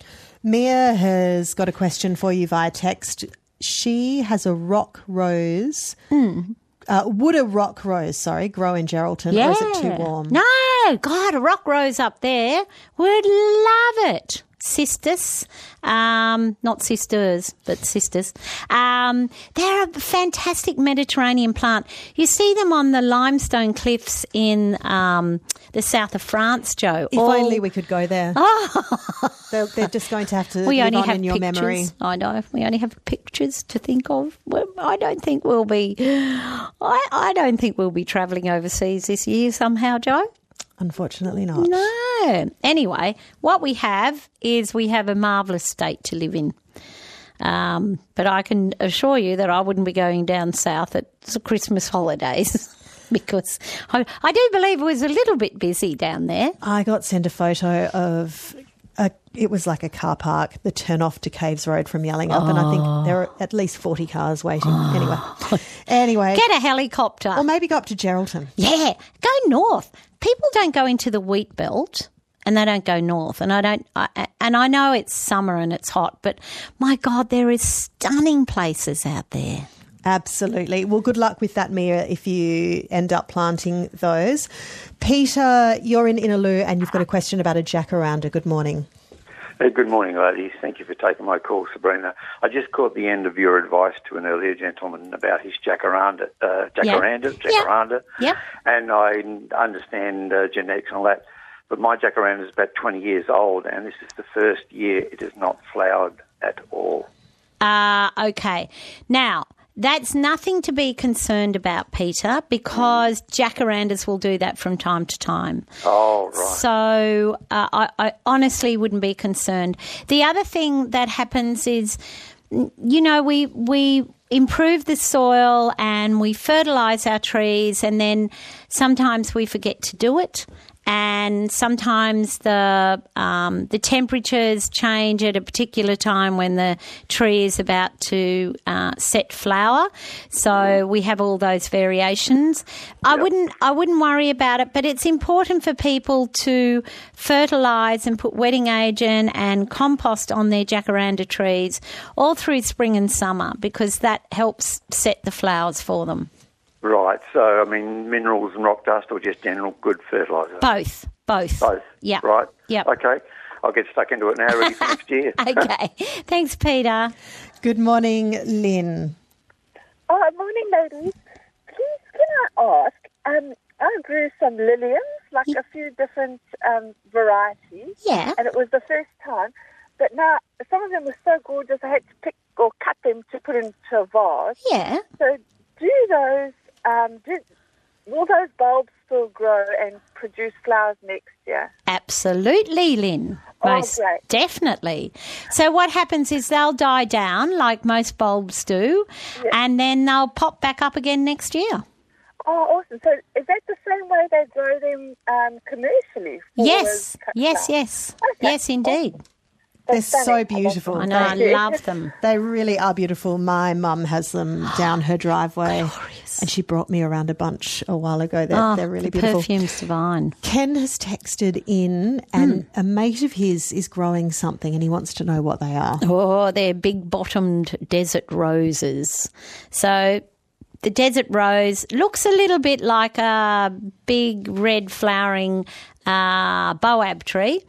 Mia has got a question for you via text. She has a rock rose. Hmm. Uh, would a rock rose, sorry, grow in Geraldton, or is it too warm? No, God, a rock rose up there would love it. Cistus, um, not sisters, but sisters. Um, they're a fantastic Mediterranean plant. You see them on the limestone cliffs in um, the south of France, Joe. If All- only we could go there. Oh. they're, they're just going to have to we live only on have in your pictures. memory. I know. We only have pictures to think of. I don't think we'll be. I, I don't think we'll be travelling overseas this year somehow, Joe. Unfortunately, not. No. Anyway, what we have is we have a marvellous state to live in. Um, but I can assure you that I wouldn't be going down south at Christmas holidays because I, I do believe it was a little bit busy down there. I got sent a photo of it was like a car park, the turn off to Caves Road from Yallingup, and I think there are at least 40 cars waiting. Ah. Anyway, anyway. Get a helicopter. Or maybe go up to Geraldton. Yeah, go north. People don't go into the wheat belt and they don't go north. And I don't, I, and I know it's summer and it's hot, but my God, there is stunning places out there. Absolutely. Well, good luck with that, Mia, if you end up planting those. Peter, you're in Innaloo and you've got a question about a jacaranda. Good morning. Hey, good morning, ladies. Thank you for taking my call, Sabrina. I just caught the end of your advice to an earlier gentleman about his jacaranda, uh, jacaranda, jacaranda, Yep. and I understand uh, genetics and all that. But my jacaranda is about 20 years old, and this is the first year it has not flowered at all. Uh, okay. Now, that's nothing to be concerned about, Peter, because jacarandas will do that from time to time. Oh, right. So uh, I, I honestly wouldn't be concerned. The other thing that happens is, you know, we we improve the soil and we fertilize our trees, and then sometimes we forget to do it. And sometimes the um, the temperatures change at a particular time when the tree is about to uh, set flower. So we have all those variations. I wouldn't I wouldn't worry about it, but it's important for people to fertilise and put wetting agent and compost on their jacaranda trees all through spring and summer because that helps set the flowers for them. Right. So, I mean, minerals and rock dust, or just general good fertiliser? Both, both. Both. Yeah. Right. Yep. Okay. I'll get stuck into it now, ready for next year. okay. Thanks, Peter. Good morning, Lynn. Oh, morning, ladies. Please, can I ask? Um, I grew some liliums, like a few different um, varieties. Yeah. And it was the first time. But now, some of them were so gorgeous, I had to pick or cut them to put into a vase. Yeah. So, do those, um, do, will those bulbs still grow and produce flowers next year? Absolutely, Lynn. Oh, Most great. definitely. So what happens is they'll die down like most bulbs do, and then they'll pop back up again next year. Oh, awesome. So is that the same way they grow them um, commercially? for Yes, those cut yes, flowers? yes, yes, indeed. They're so beautiful. I know, I love them. They really are beautiful. My mum has them down her driveway. And she brought me around a bunch a while ago. They're, oh, they're really the beautiful. perfume's divine. Ken has texted in, and a mate of his is growing something, and he wants to know what they are. Oh, they're big bottomed desert roses. So the desert rose looks a little bit like a big red flowering uh, boab tree.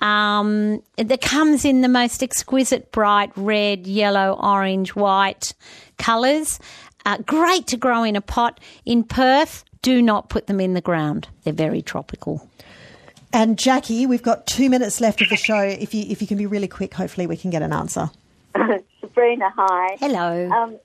Um, that comes in the most exquisite bright red, yellow, orange, white colours. Uh, great to grow in a pot. In Perth, do not put them in the ground. They're very tropical. And Jackie, we've got two minutes left of the show. If you if you can be really quick, hopefully we can get an answer. Sabrina, hi. Hello. Um,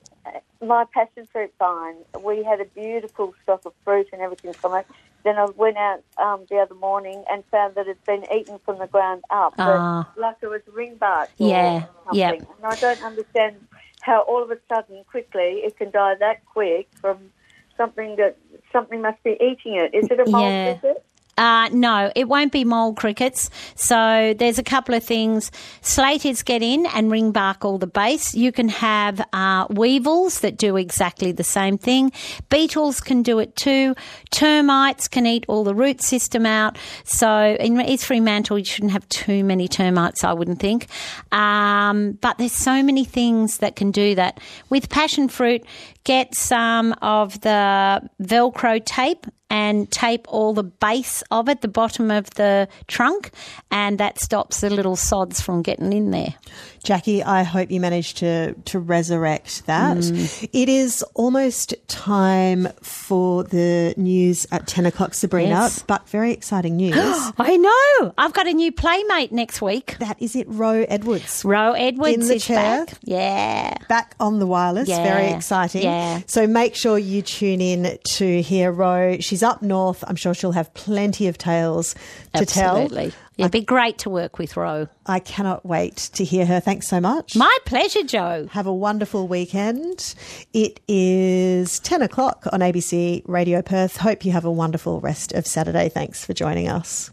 my passion fruit vine, we had a beautiful stock of fruit and everything from it. Then I went out um, the other morning and found that it's been eaten from the ground up, but Ah. like it was ringbark. or Yeah, something. And I don't understand how all of a sudden, quickly, it can die that quick from something that something must be eating it. Is it a mold Yeah. visit? Uh, no, it won't be mole crickets. So there's a couple of things. Slaters get in and ring bark all the base. You can have uh, weevils that do exactly the same thing. Beetles can do it too. Termites can eat all the root system out. So in East Fremantle, you shouldn't have too many termites, I wouldn't think. Um, but there's so many things that can do that. With passion fruit, get some of the Velcro tape and tape all the base of it, the bottom of the trunk, and that stops the little sods from getting in there. Jackie, I hope you managed to to resurrect that. Mm. It is almost time for the news at ten o'clock, Sabrina. Yes. But very exciting news. I know. I've got a new playmate next week. That is it, Ro Edwards. Ro Edwards in the is chair. back. Yeah. Back on the wireless. Yeah. Very exciting. Yeah. So make sure you tune in to hear Ro. She's up north. I'm sure she'll have plenty of tales to Absolutely. tell. It'd be great to work with Ro. I cannot wait to hear her. Thanks so much. My pleasure, Joe. Have a wonderful weekend. It is 10 o'clock on ABC Radio Perth. Hope you have a wonderful rest of Saturday. Thanks for joining us.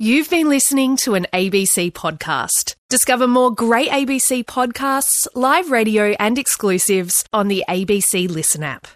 You've been listening to an ABC podcast. Discover more great ABC podcasts, live radio, and exclusives on the ABC Listen app.